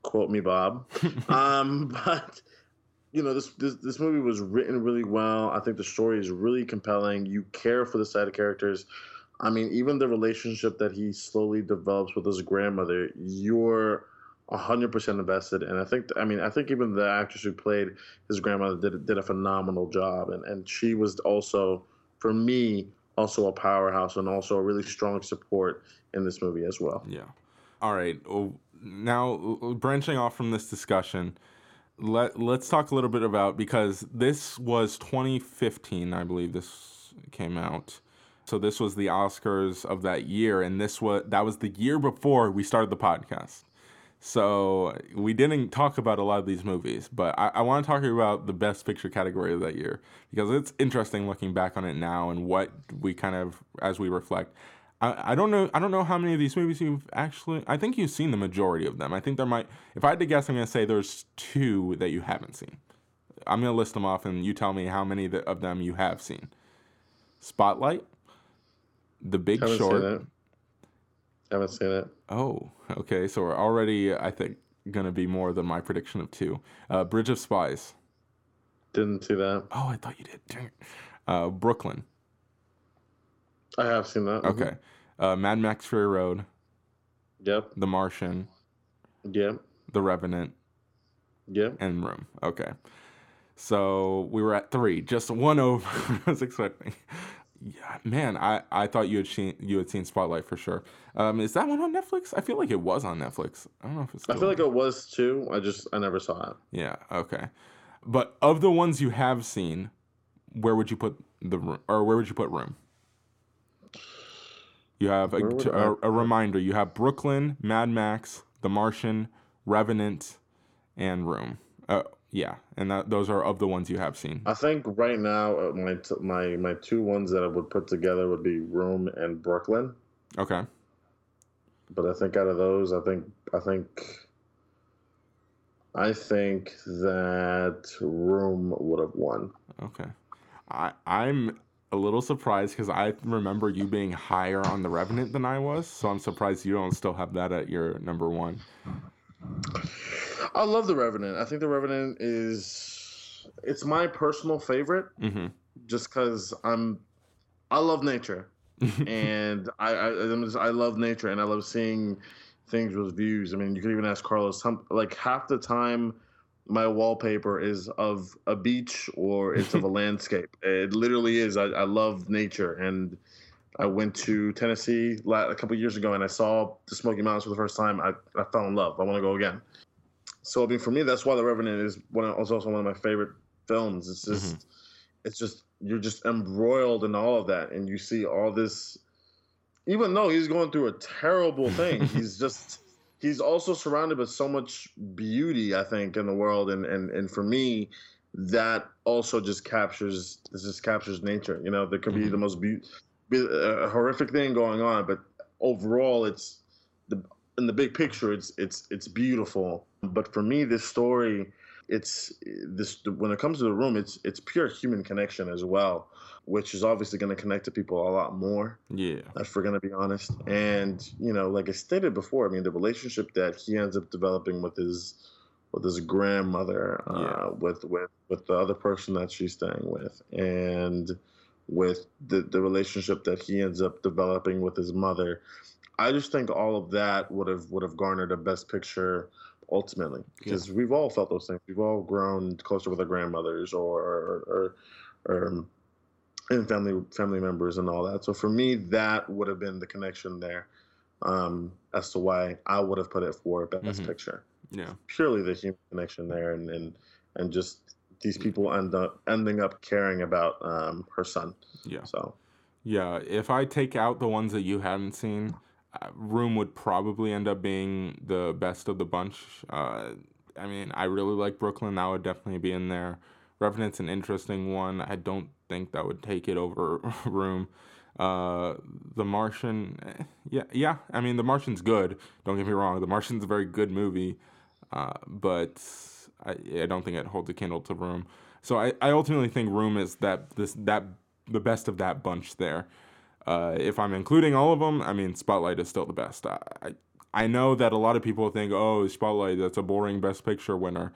quote me, Bob. um, but you know, this, this this movie was written really well. I think the story is really compelling. You care for the side of characters. I mean, even the relationship that he slowly develops with his grandmother, you're hundred percent invested. And I think, I mean, I think even the actress who played his grandmother did did a phenomenal job, and and she was also, for me, also a powerhouse and also a really strong support in this movie as well. Yeah. All right. Well, now branching off from this discussion, let let's talk a little bit about because this was 2015, I believe this came out. So this was the Oscars of that year, and this was that was the year before we started the podcast. So we didn't talk about a lot of these movies, but I, I want to talk about the best picture category of that year because it's interesting looking back on it now and what we kind of as we reflect. I, I don't know I don't know how many of these movies you've actually I think you've seen the majority of them. I think there might if I had to guess I'm gonna say there's two that you haven't seen. I'm gonna list them off and you tell me how many of them you have seen. Spotlight, The Big Haven't Short. seen it. Haven't seen it. Oh, okay. So we're already, I think, gonna be more than my prediction of two. Uh, Bridge of Spies. Didn't see that. Oh, I thought you did. Uh, Brooklyn. I have seen that. Okay. Uh, Mad Max Fury Road. Yep. The Martian. Yep. The Revenant. Yep. And Room. Okay. So we were at three, just one over. I was expecting. Yeah, man, I, I thought you had seen you had seen Spotlight for sure. Um, is that one on Netflix? I feel like it was on Netflix. I don't know if it's. I feel like it was too. I just I never saw it. Yeah. Okay. But of the ones you have seen, where would you put the room, or where would you put Room? You have a, Where would a, I a put- reminder. You have Brooklyn, Mad Max, The Martian, Revenant, and Room. Uh, yeah, and that those are of the ones you have seen. I think right now uh, my t- my my two ones that I would put together would be Room and Brooklyn. Okay. But I think out of those, I think I think I think that Room would have won. Okay. I I'm a little surprised because I remember you being higher on the Revenant than I was, so I'm surprised you don't still have that at your number one. I love the Revenant. I think the Revenant is it's my personal favorite Mm-hmm. just because I'm I love nature and I I, I'm just, I love nature and I love seeing things with views. I mean, you could even ask Carlos. Some like half the time, my wallpaper is of a beach or it's of a landscape. It literally is. I, I love nature and. I went to Tennessee a couple years ago and I saw the Smoky Mountains for the first time. I, I fell in love. I want to go again. So I mean, for me, that's why The Revenant is one. Of, also one of my favorite films. It's just, it's just you're just embroiled in all of that, and you see all this. Even though he's going through a terrible thing, he's just he's also surrounded by so much beauty. I think in the world, and and and for me, that also just captures this just captures nature. You know, there could be Mhm. the most be, be a horrific thing going on, but overall, it's the in the big picture, it's it's it's beautiful. But for me, this story, it's this when it comes to the room, it's it's pure human connection as well, which is obviously going to connect to people a lot more. Yeah. If we're going to be honest, and you know, like I stated before, I mean, the relationship that he ends up developing with his with his grandmother, uh, with with with the other person that she's staying with, and with the the relationship that he ends up developing with his mother. I just think all of that would have would have garnered a best picture ultimately because we've all felt those things. We've all grown closer with our grandmothers or or, or, um, and family family members and all that. So for me, that would have been the connection there um, as to why I would have put it for best Mhm. picture. Yeah. Purely the human connection there, and and and just these people end up ending up caring about um, her son. Yeah. So Yeah, if I take out the ones that you hadn't seen, Room would probably end up being the best of the bunch. Uh, I mean, I really like Brooklyn. That would definitely be in there. Revenant's an interesting one. I don't think that would take it over Room. Uh, the Martian, eh, yeah, yeah. I mean, The Martian's good. Don't get me wrong. The Martian's a very good movie, uh, but I, I don't think it holds a candle to Room. So I, I ultimately think Room is that this that the best of that bunch there. Uh, if I'm including all of them, I mean Spotlight is still the best. I, I I know that a lot of people think, oh, Spotlight that's a boring Best Picture winner.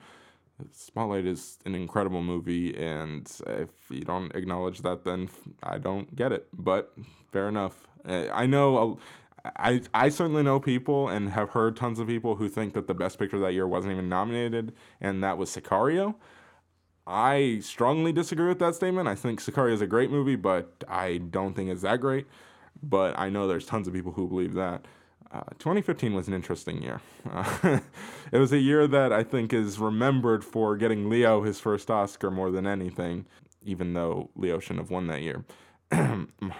Spotlight is an incredible movie, and if you don't acknowledge that, then I don't get it. But fair enough. Uh, I know. I, I certainly know people and have heard tons of people who think that the best picture that year wasn't even nominated, and that was Sicario. I strongly disagree with that statement. I think Sicario is a great movie, but I don't think it's that great. But I know there's tons of people who believe that. Uh, 2015 was an interesting year. Uh, it was a year that I think is remembered for getting Leo his first Oscar more than anything, even though Leo shouldn't have won that year.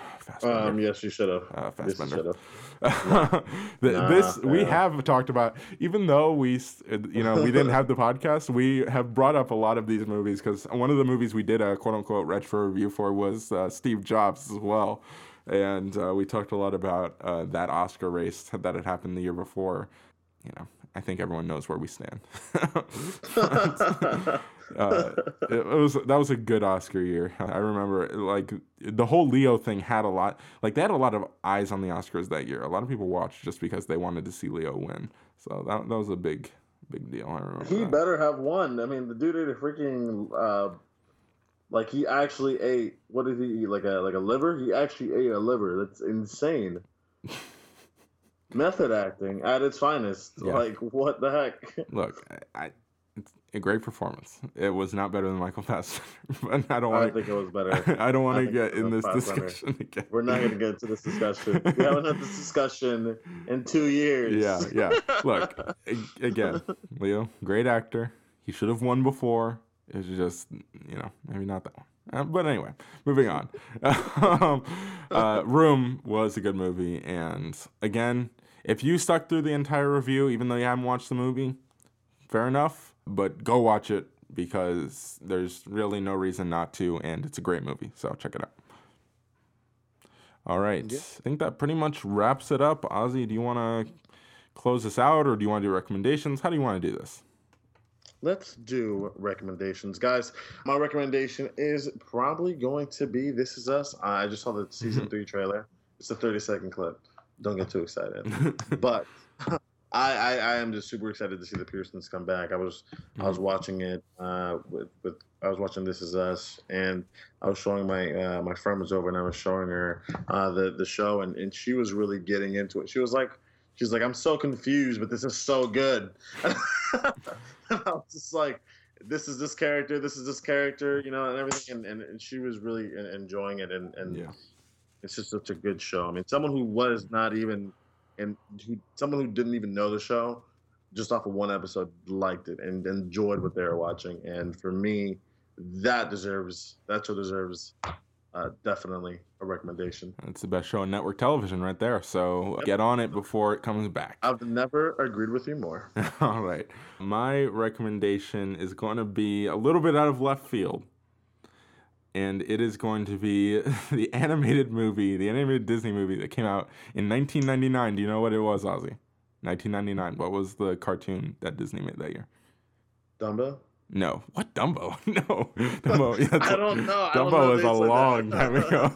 Um, yes, you should have. Uh, yes, Fassbender. Th- Nah, this we yeah. have talked about even though we uh, you know we didn't have the podcast we have brought up a lot of these movies because one of the movies we did a quote unquote retro review for was uh, steve jobs as well and uh, we talked a lot about uh, that oscar race that had happened the year before you know i think everyone knows where we stand uh, it, was that was a good Oscar year. I remember like the whole Leo thing had a lot like they had a lot of eyes on the Oscars that year. A lot of people watched just because they wanted to see Leo win. So that that was a big big deal. I remember. He that. better have won. I mean, the dude ate a freaking uh, like he actually ate. What did he eat? Like a like a liver? He actually ate a liver. That's insane. Method acting at its finest. Yeah. Like what the heck? Look, I, a great performance. It was not better than Michael Fassbender, but I don't I want think it was better. I don't want to get in this discussion again. We're not gonna get into this discussion. We haven't had this discussion in two years. Yeah, yeah. Look, again, Leo, great actor. He should have won before. It's just, you know, maybe not that one. Uh, but anyway, moving on. um, uh, Room was a good movie, and again, if you stuck through the entire review, even though you haven't watched the movie, fair enough. But go watch it because there's really no reason not to, and it's a great movie. So check it out. All right, Yeah. I think that pretty much wraps it up. Ozzy, do you want to close this out, or do you want to do recommendations? How do you want to do this? Let's do recommendations, guys. My recommendation is probably going to be "This Is Us." I just saw the season three trailer. It's a thirty-second clip. Don't get too excited. but I, I, I am just super excited to see the Pearsons come back. I was I was watching it uh, with, with I was watching This Is Us, and I was showing my uh, my friend was over, and I was showing her uh, the the show, and, and she was really getting into it. She was like, she's like, I'm so confused, but this is so good. and I was just like, this is this character, this is this character, you know, and everything, and, and, and she was really enjoying it, and and yeah. it's just such a good show. I mean, someone who was not even, and who someone who didn't even know the show, just off of one episode, liked it and enjoyed what they were watching. And for me, that deserves that show deserves uh, definitely a recommendation. It's the best show on network television right there. So get on it before it comes back. I've never agreed with you more. All right. My recommendation is going to be a little bit out of left field. And it is going to be the animated movie, the animated Disney movie that came out in 1999. Do you know what it was, Ozzy? 1999. What was the cartoon that Disney made that year? Dumbo. No. What Dumbo? No. Dumbo. yeah, I don't know. I don't know Dumbo was a like that. long time ago.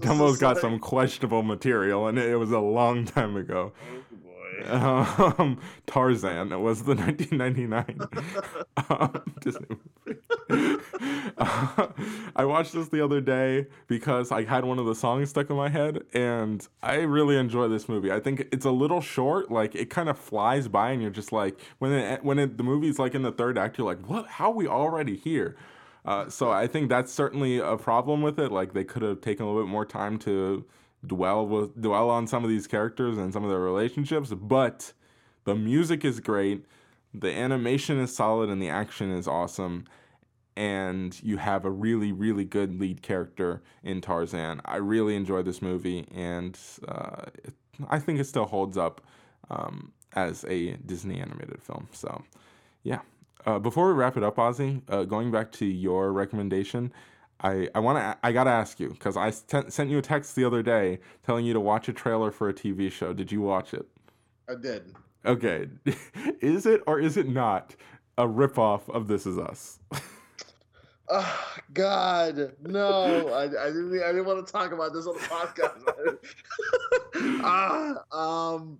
Dumbo's just got some questionable material, and it was a long time ago. Oh boy. Um, Tarzan. Was the 1999 um, Disney movie. Uh, I watched this the other day because I had one of the songs stuck in my head, and I really enjoy this movie. I think it's a little short, like it kind of flies by, and you're just like, when it, when it, the movie's like in the third act, you're like, what? How are we already here? Uh, so I think that's certainly a problem with it. Like they could have taken a little bit more time to dwell with dwell on some of these characters and some of their relationships, but the music is great, the animation is solid, and the action is awesome. And you have a really, really good lead character in Tarzan. I really enjoyed this movie, and uh, it, I think it still holds up um, as a Disney animated film. So, yeah. Uh, before we wrap it up, Ozzy, uh, going back to your recommendation, I, I want to I gotta ask you because I st- sent you a text the other day telling you to watch a trailer for a TV show. Did you watch it? I did. Okay, is it or is it not a ripoff of This Is Us? Oh God, no! I, I didn't. I didn't want to talk about this on the podcast. ah, um,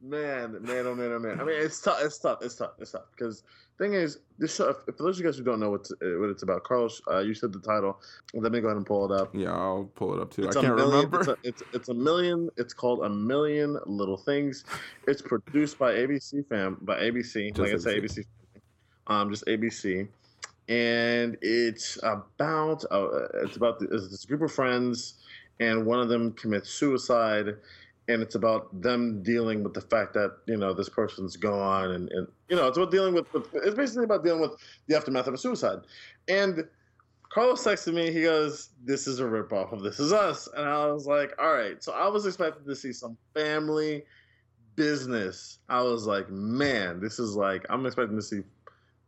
man, man, oh man, oh man. I mean, it's tough. It's tough. It's tough. It's tough. Because thing is, this show. For those of you guys who don't know what what it's about, Carlos, uh, you said the title. Let me go ahead and pull it up. Yeah, I'll pull it up too. It's I can't million, remember. It's a, it's, it's a million. It's called a million little things. It's produced by ABC fam by ABC. Just like I say, ABC. ABC. Um, just ABC, and it's about uh, it's about the, it's this group of friends, and one of them commits suicide, and it's about them dealing with the fact that you know this person's gone, and, and you know it's about dealing with, with it's basically about dealing with the aftermath of a suicide, and Carlos texted me. He goes, "This is a ripoff of This Is Us," and I was like, "All right." So I was expecting to see some family business. I was like, "Man, this is like I'm expecting to see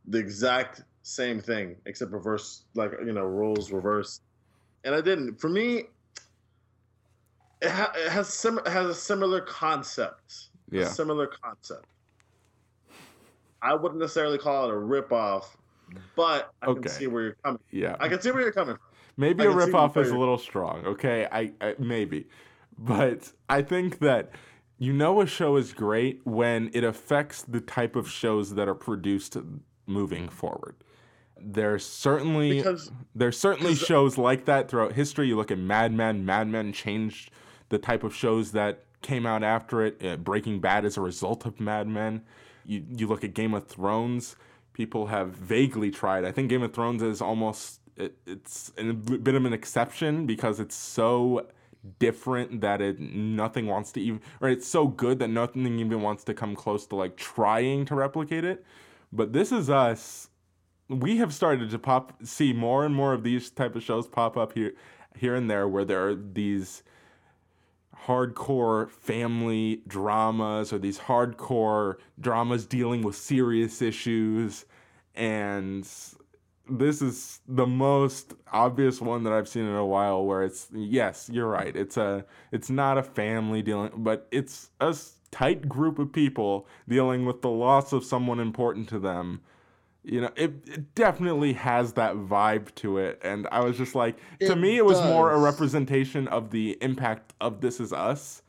the exact same thing except reverse, like you know, roles reverse." And I didn't. For me, it, ha- it has sim- has a similar concept. A Yeah. similar concept. I wouldn't necessarily call it a ripoff, but I Okay. can see where you're coming. Yeah. I can see where you're coming from. Maybe I a ripoff is a little strong. Okay, I, I maybe, but I think that you know a show is great when it affects the type of shows that are produced moving forward. There's certainly Because there's certainly shows like that throughout history. You look at Mad Men. Mad Men changed the type of shows that came out after it. Uh, Breaking Bad is a result of Mad Men. You you look at Game of Thrones. People have vaguely tried. I think Game of Thrones is almost it, it's a bit of an exception because it's so different that it nothing wants to even or it's so good that nothing even wants to come close to like trying to replicate it. But this is us we have started to pop see more and more of these type of shows pop up here here and there where there are these hardcore family dramas or these hardcore dramas dealing with serious issues and this is the most obvious one that I've seen in a while where it's yes, you're right. It's a it's not a family dealing but it's a tight group of people dealing with the loss of someone important to them you know it, it definitely has that vibe to it and i was just like to me it was more a representation of the impact of this is us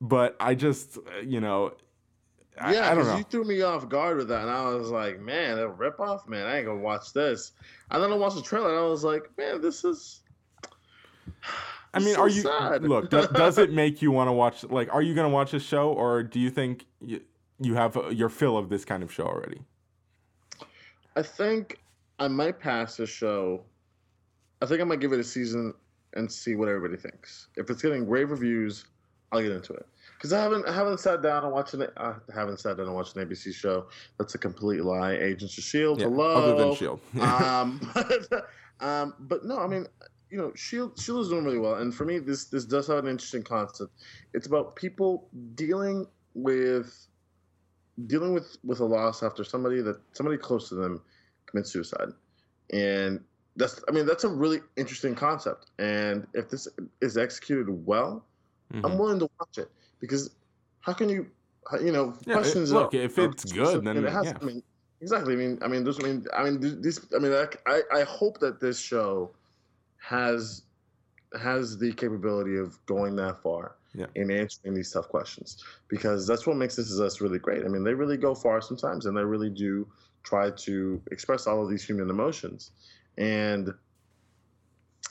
but i just you know I, yeah, because you threw me off guard with that, and I was like, "Man, a ripoff, man! I ain't gonna watch this." And then I watched the trailer, and I was like, "Man, this is." i mean so are you sad. look do, does it make you want to watch like are you going to watch this show or do you think you, you have uh, your fill of this kind of show already I think I might pass the show. I think I might give it a season and see what everybody thinks. If it's getting rave reviews, I'll get into it. Because I haven't I haven't sat down and watched an I haven't sat down and watched an ABC show. That's a complete lie. Agents of Shield. Yeah, Hello. other than shield um, but, um, but no, I mean, you know, Shield Shield is doing really well, and for me, this this does have an interesting concept. It's about people dealing with dealing with with a loss after somebody that somebody close to them commits suicide, and that's I mean that's a really interesting concept. And if this is executed well, Mhm. I'm willing to watch it because how can you, you know, Yeah, it- questions. look, are- if are it's good, then, it has. yeah. I mean, exactly. I mean, I mean, this. I mean, I mean, th- this. I mean, I I hope that this show has has the capability of going that far Yeah. in answering these tough questions because that's what makes this is us really great. I mean, they really go far sometimes, and they really do try to express all of these human emotions. And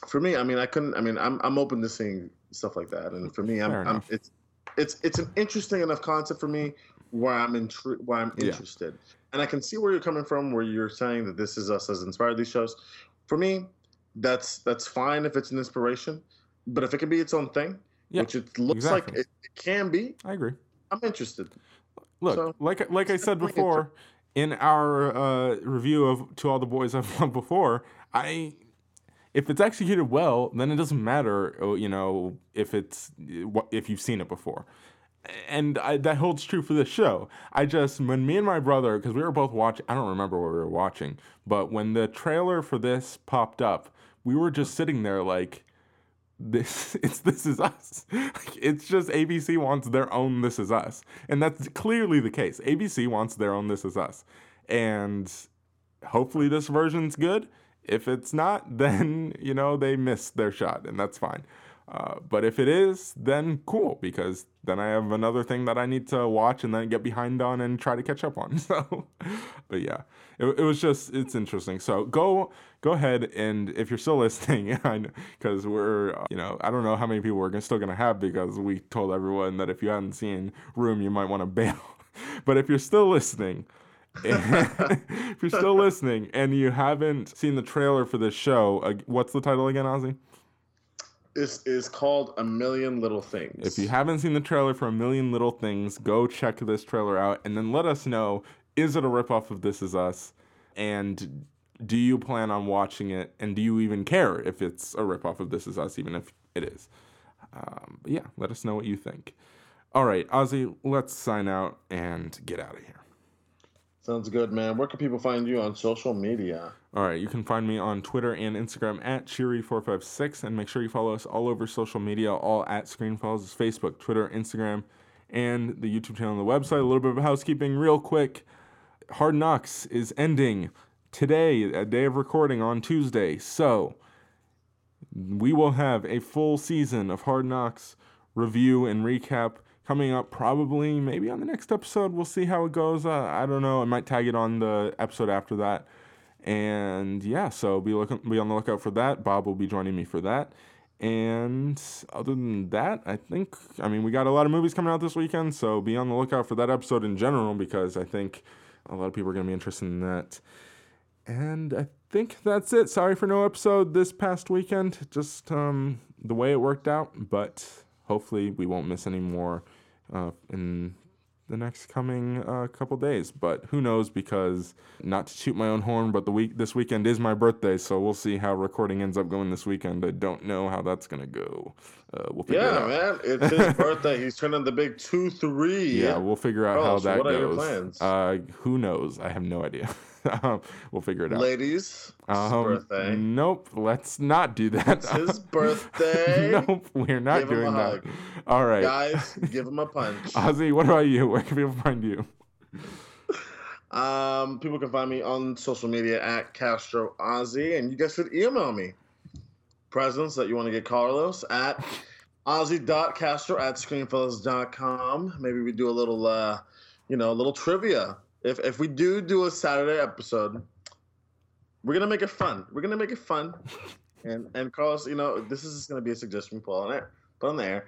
for me, I mean, I couldn't. I mean, I'm I'm open to seeing stuff like that, and for me, I'm, I'm it's it's it's an interesting enough concept for me where I'm intri- where I'm Yeah. interested, and I can see where you're coming from, where you're saying that this is us has inspired these shows. For me, that's that's fine if it's an inspiration, but if it can be its own thing, Yeah, which it looks like it, it can be, i agree I'm interested. Look, So, like like I said before, in our uh, review of To All the Boys I've Loved Before, I if it's executed well, then it doesn't matter, uh, you know, if it's if you've seen it before. And I, that holds true for this show. I just when me and my brother, because we were both watching, I don't remember what we were watching, but when the trailer for this popped up, we were just sitting there like, this it's this is us. Like, it's just abc wants their own this is us. And that's clearly the case. Abc wants their own this is us. And hopefully this version's good. If it's not then you know they missed their shot and that's fine uh, but if it is then cool because then i have another thing that i need to watch and then get behind on and try to catch up on so. But yeah it, it was just it's interesting. So go go ahead and if you're still listening because we're uh, you know i don't know how many people we're still gonna have because we told everyone that if you hadn't seen room you might want to bail. But if you're still listening if you're still listening and you haven't seen the trailer for this show what's the title again ozzy This is called A Million Little Things. if you haven't seen the trailer for a million little things go check this trailer out and then let us know is it a ripoff of this is us and do you plan on watching it, and do you even care if it's a ripoff of This Is Us, even if it is? Um, yeah, let us know what you think. All right, Ozzy, let's sign out and get out of here. Sounds good, man. Where can people find you on social media? All right, you can find me on Twitter and Instagram at Cheery456, and make sure you follow us all over social media, all at Screenfellas, is Facebook, Twitter, Instagram, and the YouTube channel and the website. A little bit of housekeeping, real quick. Hard Knocks is ending today, a day of recording on Tuesday. So we will have a full season of Hard Knocks review and recap coming up probably maybe on the next episode. We'll see how it goes. Uh, I don't know. I might tag it on the episode after that. And yeah, so be looking be on the lookout for that. Bob will be joining me for that. And other than that, I think I mean we got a lot of movies coming out this weekend, so be on the lookout for that episode in general because I think a lot of people are going to be interested in that. And I think that's it. Sorry for no episode this past weekend. Just um, the way it worked out, but hopefully we won't miss any more uh, in the next coming uh, couple days. But who knows? Because not to shoot my own horn, but the week this weekend is my birthday, so we'll see how recording ends up going this weekend. I don't know how that's gonna go. Uh, we'll figure it Yeah, out. man. It's his birthday. He's turning the big two three. Yeah, we'll figure out Oh, how so that what are your goes. plans? Uh, who knows? I have no idea. Um, we'll figure it out. Ladies, Um, birthday. Nope, let's not do that. It's his birthday. nope, we're not Give doing that. hug. All right. Guys, give him a punch. Ozzy, what about you? Where can people find you? Um, people can find me on social media at Castro Ozzy, and you guys should email me presents that you want to get Carlos at ozzy.castro at screenfellas.com. Maybe we do a little, uh, you know, a little trivia. If if we do do a Saturday episode, we're gonna make it fun. We're gonna make it fun. And and Carlos, you know, this is gonna be a suggestion we put on there. Put on there.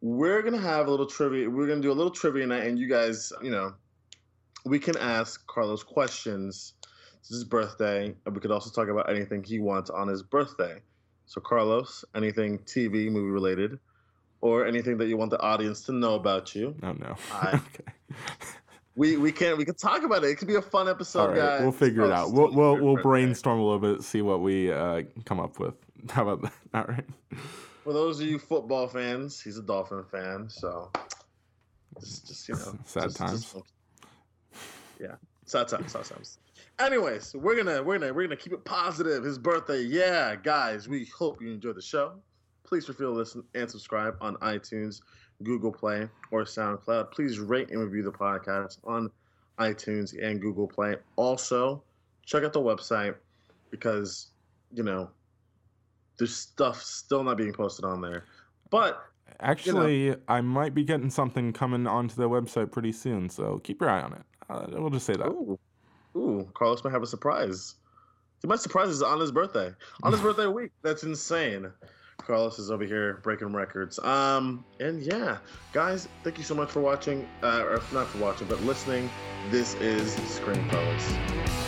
We're gonna have a little trivia. We're gonna do a little trivia night, and you guys, you know, we can ask Carlos questions. It's his birthday, and we could also talk about anything he wants on his birthday. So, Carlos, anything TV, movie related, or anything that you want the audience to know about you, Oh no. Hi. okay. We we can we can talk about it. It could be a fun episode, All right, guys. we'll figure it Oh, out. We'll we'll we'll brainstorm a little bit, see what we uh, come up with. How about that? All right. For those of you football fans, he's a Dolphin fan, so just, just you know, Sad just- times. just- yeah, sad times, sad times. Anyways, we're gonna we're gonna we're gonna keep it positive. His birthday, yeah, guys. We hope you enjoyed the show. Please feel free to listen and subscribe on iTunes, Google Play, or SoundCloud. Please rate and review the podcast on iTunes and Google Play. Also, check out the website because you know there's stuff still not being posted on there. But Actually, I might be getting something coming onto the website pretty soon, so keep your eye on it. Uh, we'll just say that. ooh, ooh, Carlos might have a surprise. He might surprise us on his birthday. On his birthday week. That's insane. Carlos is over here breaking records. Um, and yeah, guys, thank you so much for watching. Uh, or not for watching, but listening. This is Screen Fellas.